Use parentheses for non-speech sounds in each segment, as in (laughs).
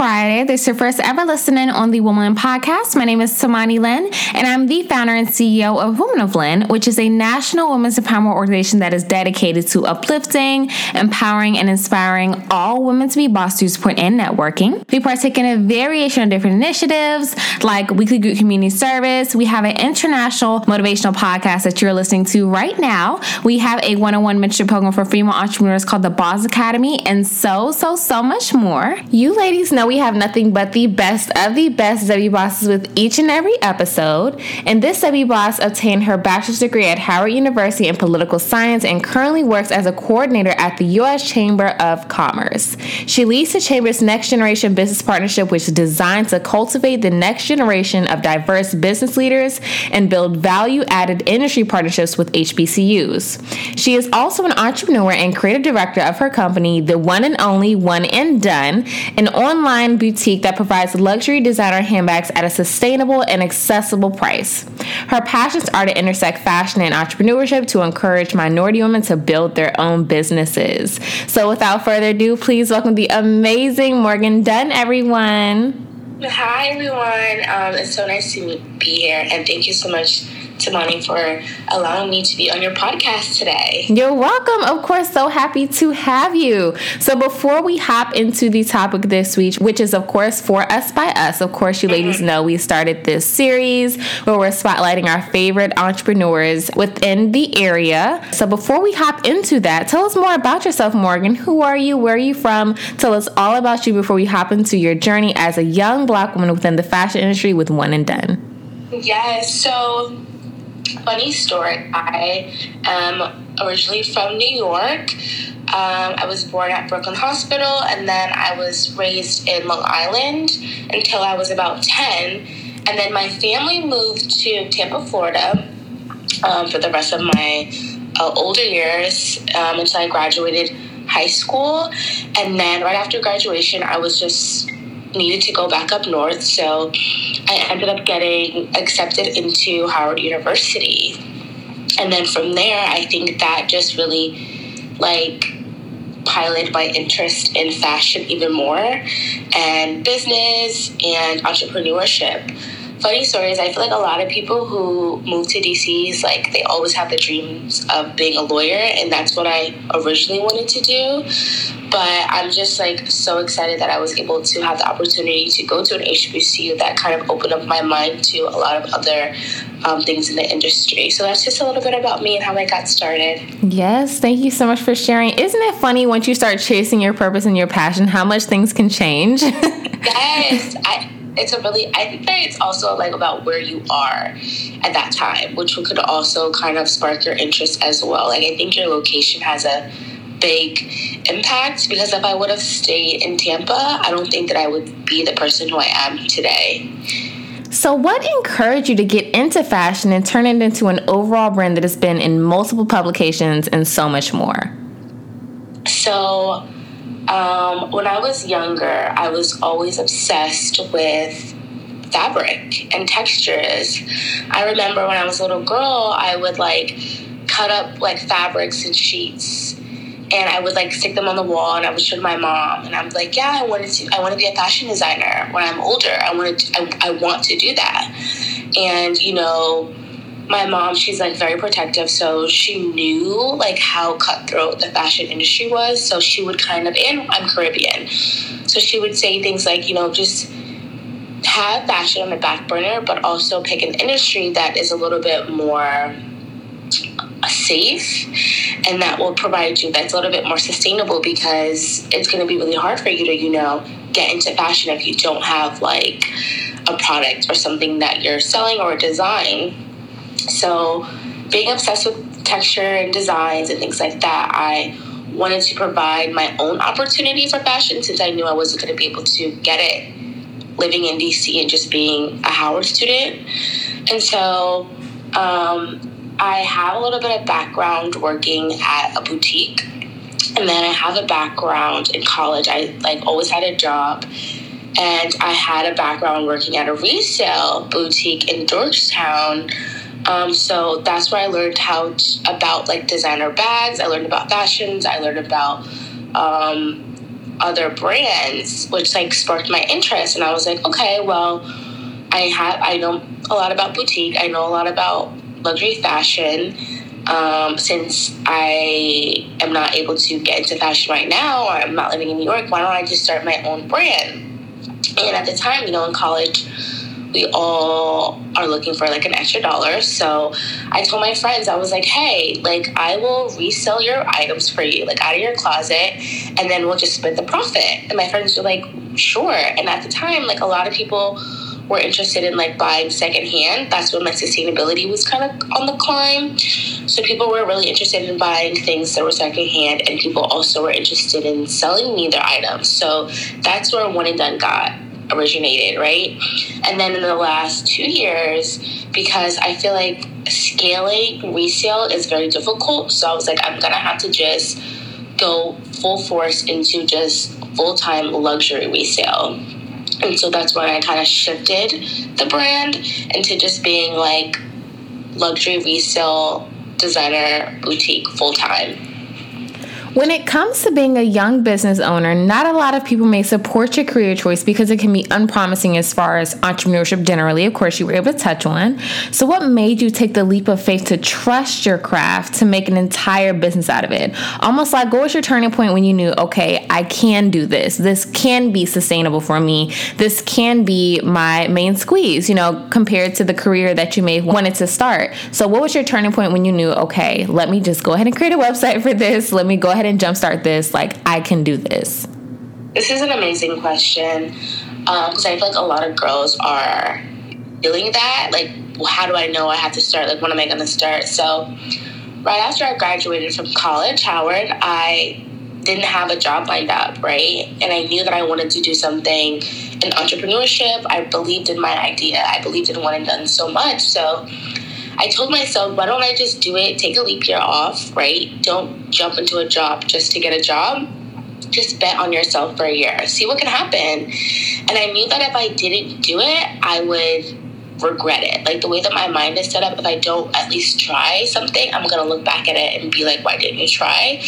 Friday. This is your first ever listening on the Woman Podcast. My name is Tamani Lynn, and I'm the founder and CEO of Women of Lynn, which is a national women's empowerment organization that is dedicated to uplifting, empowering, and inspiring all women to be boss through support and networking. We partake in a variation of different initiatives like weekly group community service. We have an international motivational podcast that you're listening to right now. We have a one on one mentorship program for female entrepreneurs called the Boss Academy, and so, so, so much more. You ladies know we have nothing but the best of the best W bosses with each and every episode. And this W boss obtained her bachelor's degree at Howard University in political science and currently works as a coordinator at the U.S. Chamber of Commerce. She leads the Chamber's Next Generation Business Partnership, which is designed to cultivate the next generation of diverse business leaders and build value added industry partnerships with HBCUs. She is also an entrepreneur and creative director of her company, The One and Only One and Done, an online boutique that provides luxury designer handbags at a sustainable and accessible price. Her passions are to intersect fashion and entrepreneurship to encourage minority women to build their own businesses. So, without further ado, please welcome the amazing Morgan Dunn, everyone. Hi, everyone. Um, it's so nice to be here, and thank you so much Tamani, for allowing me to be on your podcast today. You're welcome. Of course, so happy to have you. So, before we hop into the topic this week, which is, of course, for us by us, of course, you mm-hmm. ladies know we started this series where we're spotlighting our favorite entrepreneurs within the area. So, before we hop into that, tell us more about yourself, Morgan. Who are you? Where are you from? Tell us all about you before we hop into your journey as a young black woman within the fashion industry with One and Done. Yes. So, funny story. I am originally from New York. Um, I was born at Brooklyn Hospital, and then I was raised in Long Island until I was about 10. And then my family moved to Tampa, Florida um, for the rest of my uh, older years um, until I graduated high school. And then right after graduation, I was just needed to go back up north. So I ended up getting accepted into Howard University. And then from there, I think that just really like piloted my interest in fashion even more and business and entrepreneurship funny story is I feel like a lot of people who move to DCs like they always have the dreams of being a lawyer and that's what I originally wanted to do. But I'm just like so excited that I was able to have the opportunity to go to an HBCU that kind of opened up my mind to a lot of other um, things in the industry. So that's just a little bit about me and how I got started. Yes, thank you so much for sharing. Isn't it funny once you start chasing your purpose and your passion, how much things can change? (laughs) yes, I it's a really i think that it's also like about where you are at that time which could also kind of spark your interest as well like i think your location has a big impact because if i would have stayed in tampa i don't think that i would be the person who i am today so, what encouraged you to get into fashion and turn it into an overall brand that has been in multiple publications and so much more? So, um, when I was younger, I was always obsessed with fabric and textures. I remember when I was a little girl, I would like cut up like fabrics and sheets and I would like stick them on the wall and I would show my mom and I'm like, yeah, I wanted to I want to be a fashion designer when I'm older. I wanted to, I, I want to do that. And you know, my mom, she's like very protective, so she knew like how cutthroat the fashion industry was. So she would kind of, and I'm Caribbean, so she would say things like, you know, just have fashion on the back burner, but also pick an industry that is a little bit more safe and that will provide you that's a little bit more sustainable because it's going to be really hard for you to you know get into fashion if you don't have like a product or something that you're selling or a design so, being obsessed with texture and designs and things like that, I wanted to provide my own opportunity for fashion since I knew I wasn't going to be able to get it living in DC and just being a Howard student. And so, um, I have a little bit of background working at a boutique. And then I have a background in college. I like always had a job and I had a background working at a resale boutique in Georgetown um, so that's where I learned how about like designer bags. I learned about fashions. I learned about um, other brands, which like sparked my interest. And I was like, okay, well, I have I know a lot about boutique. I know a lot about luxury fashion. Um, since I am not able to get into fashion right now, or I'm not living in New York, why don't I just start my own brand? And at the time, you know, in college, we all are looking for like an extra dollar. So I told my friends, I was like, hey, like I will resell your items for you, like out of your closet, and then we'll just split the profit. And my friends were like, sure. And at the time, like a lot of people were interested in like buying secondhand. That's when like sustainability was kind of on the climb. So people were really interested in buying things that were secondhand, and people also were interested in selling me their items. So that's where One and Done got originated, right? And then in the last two years, because I feel like scaling resale is very difficult, so I was like, I'm gonna have to just go full force into just full time luxury resale. And so that's when I kind of shifted the brand into just being like luxury resale designer boutique full time. When it comes to being a young business owner, not a lot of people may support your career choice because it can be unpromising as far as entrepreneurship generally. Of course, you were able to touch on. So, what made you take the leap of faith to trust your craft to make an entire business out of it? Almost like, what was your turning point when you knew, okay, I can do this? This can be sustainable for me. This can be my main squeeze, you know, compared to the career that you may wanted to start. So, what was your turning point when you knew, okay, let me just go ahead and create a website for this? Let me go ahead ahead and jumpstart this. Like, I can do this? This is an amazing question because um, I feel like a lot of girls are feeling that. Like, how do I know I have to start? Like, when am I going to start? So, right after I graduated from college, Howard, I didn't have a job lined up, right? And I knew that I wanted to do something in entrepreneurship. I believed in my idea. I believed in what I'd done so much. So I told myself, why don't I just do it? Take a leap year off, right? Don't jump into a job just to get a job. Just bet on yourself for a year. See what can happen. And I knew that if I didn't do it, I would regret it. Like the way that my mind is set up, if I don't at least try something, I'm gonna look back at it and be like, why didn't you try?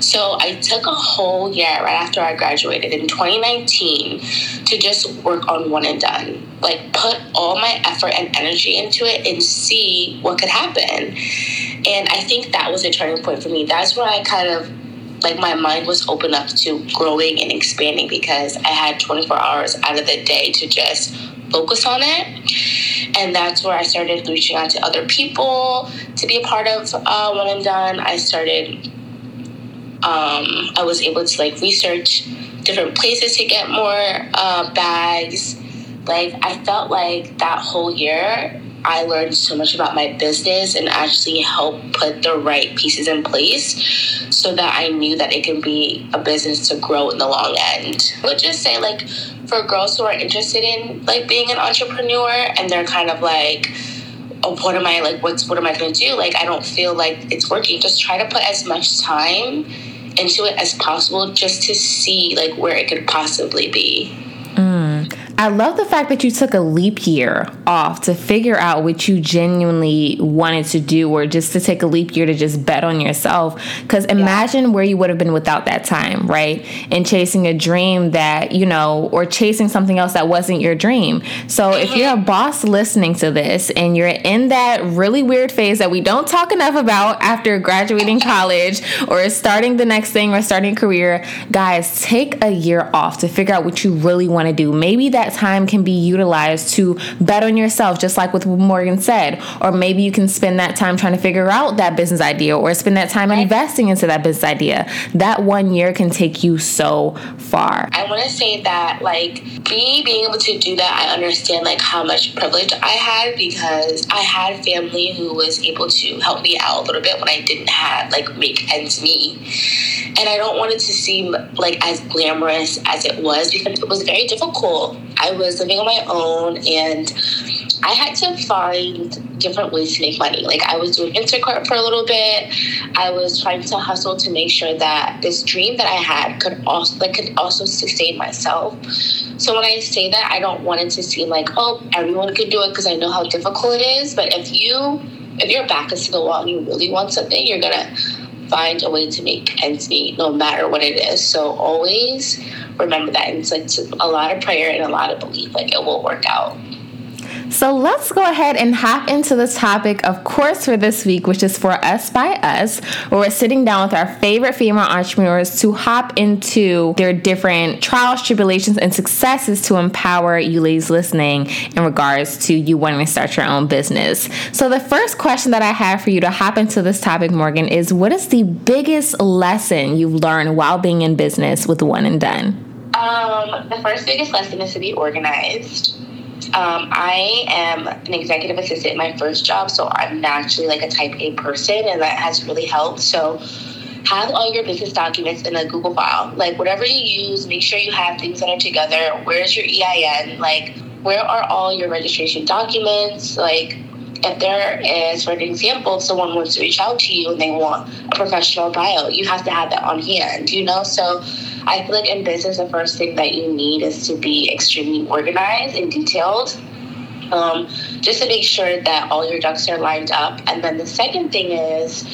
So I took a whole year right after I graduated in 2019 to just work on one and done. Like put all my effort and energy into it and see what could happen. And I think that was a turning point for me. That's where I kind of like my mind was open up to growing and expanding because I had 24 hours out of the day to just focus on it. And that's where I started reaching out to other people to be a part of uh, I'm Done. I started, um, I was able to like research different places to get more uh, bags. Like, I felt like that whole year, I learned so much about my business and actually helped put the right pieces in place so that I knew that it can be a business to grow in the long end. I would just say, like, for girls who are interested in like being an entrepreneur and they're kind of like oh, what am I like what's what am I gonna do? Like I don't feel like it's working. Just try to put as much time into it as possible just to see like where it could possibly be. I love the fact that you took a leap year off to figure out what you genuinely wanted to do, or just to take a leap year to just bet on yourself. Because imagine yeah. where you would have been without that time, right? And chasing a dream that, you know, or chasing something else that wasn't your dream. So if you're a boss listening to this and you're in that really weird phase that we don't talk enough about after graduating (laughs) college or starting the next thing or starting a career, guys, take a year off to figure out what you really want to do. Maybe that that time can be utilized to bet on yourself, just like what Morgan said. Or maybe you can spend that time trying to figure out that business idea or spend that time right. investing into that business idea. That one year can take you so far. I want to say that, like, me being able to do that, I understand, like, how much privilege I had because I had family who was able to help me out a little bit when I didn't have, like, make ends meet. And I don't want it to seem like as glamorous as it was because it was very difficult. I was living on my own and I had to find different ways to make money. Like I was doing Instacart for a little bit. I was trying to hustle to make sure that this dream that I had could also like could also sustain myself. So when I say that, I don't want it to seem like oh everyone could do it because I know how difficult it is. But if you if your back is to the wall and you really want something, you're gonna find a way to make ends meet no matter what it is. So always remember that. And it's like a lot of prayer and a lot of belief. Like it will work out. So let's go ahead and hop into the topic, of course, for this week, which is for Us by Us, where we're sitting down with our favorite female entrepreneurs to hop into their different trials, tribulations, and successes to empower you ladies listening in regards to you wanting to start your own business. So the first question that I have for you to hop into this topic, Morgan, is what is the biggest lesson you've learned while being in business with One and Done? Um, the first biggest lesson is to be organized. Um, I am an executive assistant in my first job, so I'm naturally like a type A person, and that has really helped. So have all your business documents in a Google file. Like whatever you use, make sure you have things that are together. Where's your EIN? Like where are all your registration documents? Like if there is, for example, someone wants to reach out to you and they want a professional bio, you have to have that on hand, you know? So I feel like in business, the first thing that you need is to be extremely organized and detailed. Um, just to make sure that all your ducks are lined up. And then the second thing is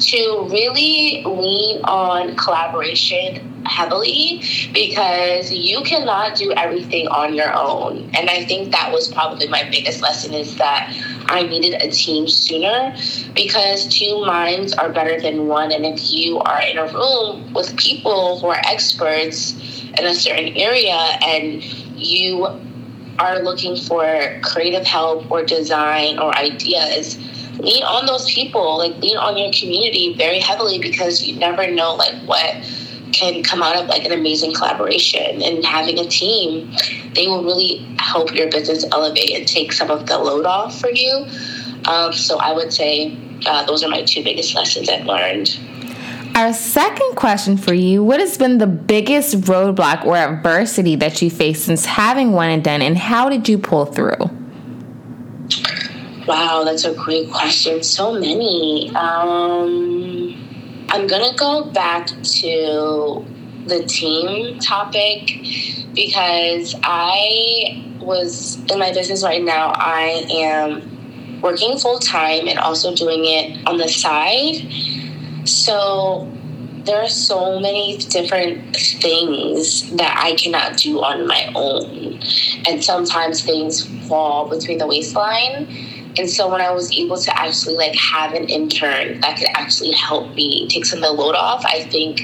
to really lean on collaboration heavily because you cannot do everything on your own. And I think that was probably my biggest lesson is that I needed a team sooner because two minds are better than one. And if you are in a room with people who are experts in a certain area and you are looking for creative help or design or ideas, lean on those people, like lean on your community very heavily because you never know like what can come out of like an amazing collaboration and having a team they will really help your business elevate and take some of the load off for you um, so i would say uh, those are my two biggest lessons i've learned our second question for you What has been the biggest roadblock or adversity that you faced since having one and done, and how did you pull through? Wow, that's a great question. So many. Um, I'm going to go back to the team topic because I was in my business right now. I am working full time and also doing it on the side. So there are so many different things that I cannot do on my own. And sometimes things fall between the waistline and so when I was able to actually like have an intern that could actually help me take some of the load off, I think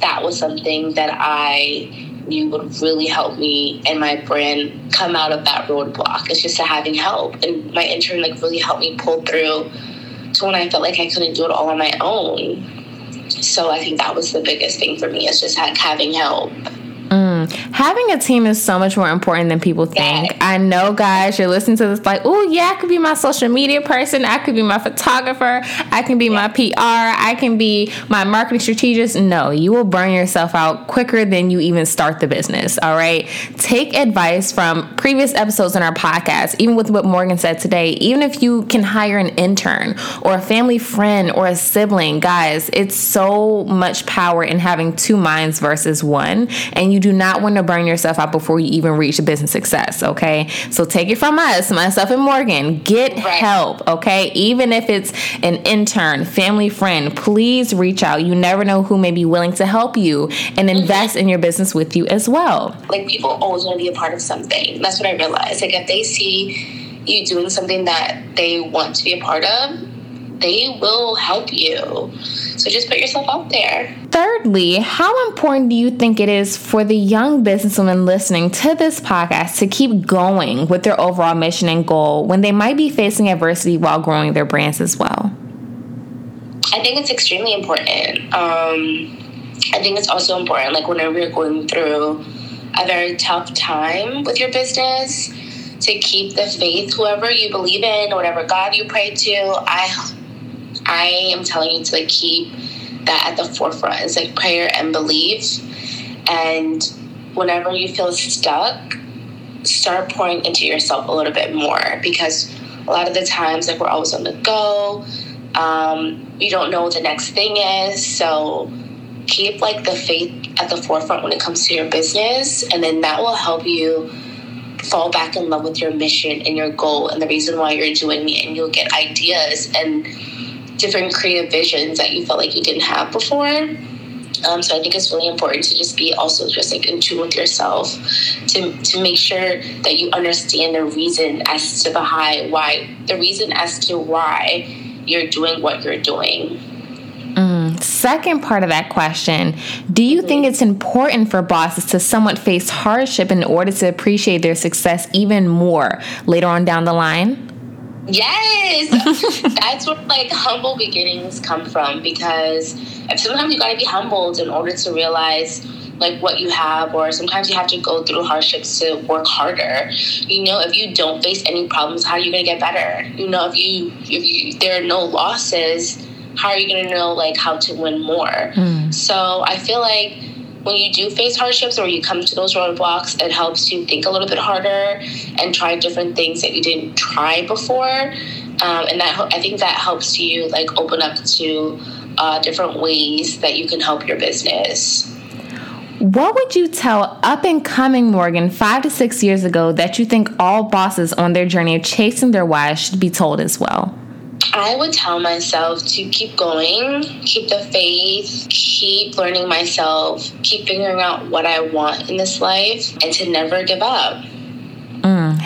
that was something that I knew would really help me and my brand come out of that roadblock. It's just having help. And my intern like really helped me pull through to when I felt like I couldn't do it all on my own. So I think that was the biggest thing for me is just having help. Mm. Having a team is so much more important than people think. I know, guys, you're listening to this like, oh, yeah, I could be my social media person. I could be my photographer. I can be my PR. I can be my marketing strategist. No, you will burn yourself out quicker than you even start the business. All right. Take advice from previous episodes in our podcast, even with what Morgan said today. Even if you can hire an intern or a family friend or a sibling, guys, it's so much power in having two minds versus one. And you do not want to burn yourself out before you even reach business success, okay? So take it from us, myself and Morgan. Get right. help, okay? Even if it's an intern, family friend, please reach out. You never know who may be willing to help you and mm-hmm. invest in your business with you as well. Like people always want to be a part of something. That's what I realized. Like if they see you doing something that they want to be a part of, they will help you. So just put yourself out there. Thirdly, how important do you think it is for the young businesswomen listening to this podcast to keep going with their overall mission and goal when they might be facing adversity while growing their brands as well? I think it's extremely important. Um, I think it's also important, like whenever you're going through a very tough time with your business, to keep the faith, whoever you believe in, whatever God you pray to. I I am telling you to like keep that at the forefront. It's like prayer and belief. And whenever you feel stuck, start pouring into yourself a little bit more because a lot of the times like we're always on the go. Um, we don't know what the next thing is. So keep like the faith at the forefront when it comes to your business and then that will help you fall back in love with your mission and your goal and the reason why you're doing it and you'll get ideas and different creative visions that you felt like you didn't have before. Um, so I think it's really important to just be also just like in tune with yourself to to make sure that you understand the reason as to behind why the reason as to why you're doing what you're doing. Mm. Second part of that question Do you mm-hmm. think it's important for bosses to somewhat face hardship in order to appreciate their success even more later on down the line? Yes, (laughs) that's where like humble beginnings come from because sometimes you got to be humbled in order to realize like what you have or sometimes you have to go through hardships to work harder. You know if you don't face any problems how are you going to get better? You know if you if you, there are no losses how are you going to know like how to win more? Mm. so i feel like when you do face hardships or you come to those roadblocks, it helps you think a little bit harder and try different things that you didn't try before. Um, and that I think that helps you like open up to uh, different ways that you can help your business. What would you tell up and coming Morgan five to six years ago that you think all bosses on their journey of chasing their whys should be told as well? I would tell myself to keep going, keep the faith, keep learning myself, keep figuring out what I want in this life, and to never give up.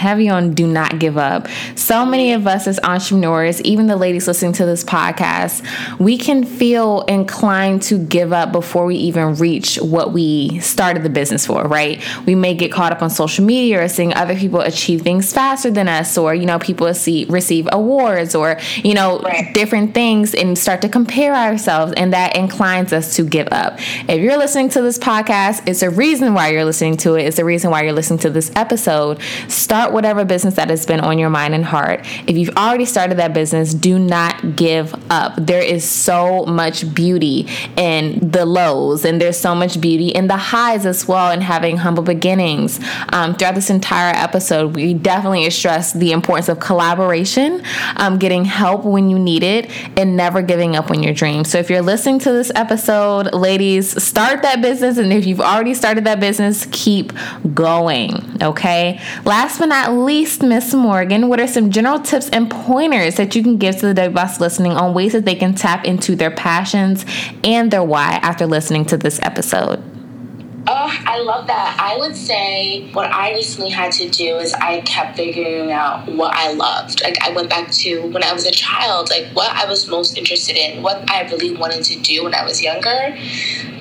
Heavy on do not give up. So many of us as entrepreneurs, even the ladies listening to this podcast, we can feel inclined to give up before we even reach what we started the business for, right? We may get caught up on social media or seeing other people achieve things faster than us, or, you know, people see, receive awards or, you know, right. different things and start to compare ourselves, and that inclines us to give up. If you're listening to this podcast, it's a reason why you're listening to it, it's a reason why you're listening to this episode. Start whatever business that has been on your mind and heart. If you've already started that business, do not give up. There is so much beauty in the lows, and there's so much beauty in the highs as well, and having humble beginnings. Um, throughout this entire episode, we definitely stress the importance of collaboration, um, getting help when you need it, and never giving up on your dreams. So if you're listening to this episode, ladies, start that business, and if you've already started that business, keep going. Okay. Last but not least, Miss Morgan, what are some general tips and pointers that you can give to the diverse listening on ways that they can tap into their passions and their why after listening to this episode? Oh, I love that. I would say what I recently had to do is I kept figuring out what I loved. Like I went back to when I was a child, like what I was most interested in, what I really wanted to do when I was younger,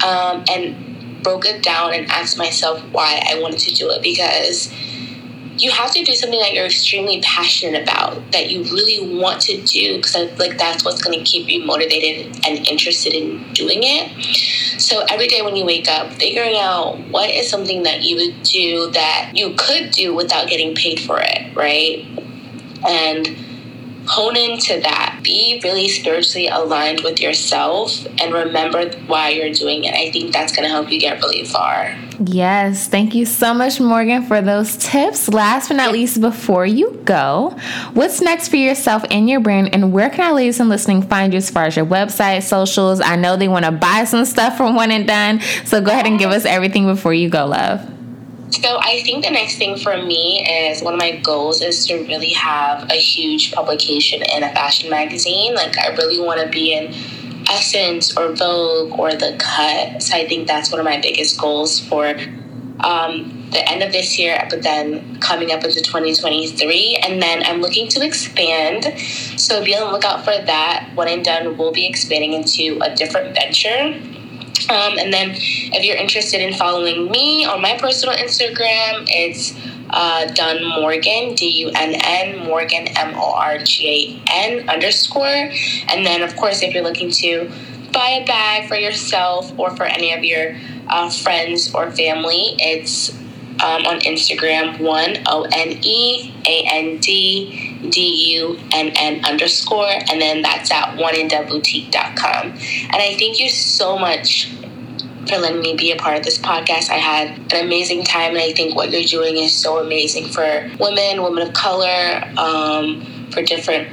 um, and broke it down and asked myself why I wanted to do it because you have to do something that you're extremely passionate about that you really want to do because like that's what's going to keep you motivated and interested in doing it. So every day when you wake up figuring out what is something that you would do that you could do without getting paid for it right? And hone into that. Be really spiritually aligned with yourself and remember why you're doing it. I think that's going to help you get really far. Yes. Thank you so much, Morgan, for those tips. Last but not least, before you go, what's next for yourself and your brand? And where can our ladies and listening find you as far as your website, socials? I know they want to buy some stuff from One and Done. So go ahead and give us everything before you go, love. So I think the next thing for me is one of my goals is to really have a huge publication in a fashion magazine. Like I really want to be in Essence or Vogue or The Cut. So I think that's one of my biggest goals for um, the end of this year, but then coming up into 2023. And then I'm looking to expand. So be on the lookout for that. One and Done we'll be expanding into a different venture. Um, and then if you're interested in following me on my personal Instagram, it's uh, Morgan, D U N N, Morgan, M O R G A N underscore. And then, of course, if you're looking to buy a bag for yourself or for any of your uh, friends or family, it's um, on Instagram, one O N E A N D D U N N underscore, and then that's at oneandboutique.com. And I thank you so much for letting me be a part of this podcast. I had an amazing time, and I think what you're doing is so amazing for women, women of color, um, for different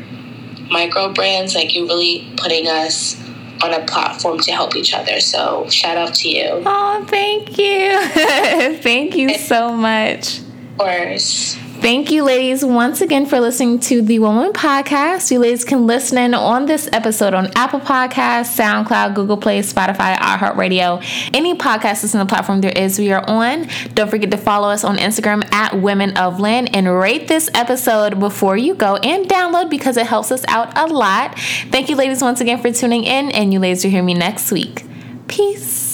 micro brands. Like, you're really putting us on a platform to help each other. So, shout out to you. Oh, thank you. (laughs) thank you so much. Of course. Thank you, ladies, once again for listening to the Woman Podcast. You ladies can listen in on this episode on Apple Podcasts, SoundCloud, Google Play, Spotify, iHeartRadio, any podcast listening platform there is we are on. Don't forget to follow us on Instagram at Women of Lynn and rate this episode before you go and download because it helps us out a lot. Thank you, ladies, once again for tuning in, and you ladies will hear me next week. Peace.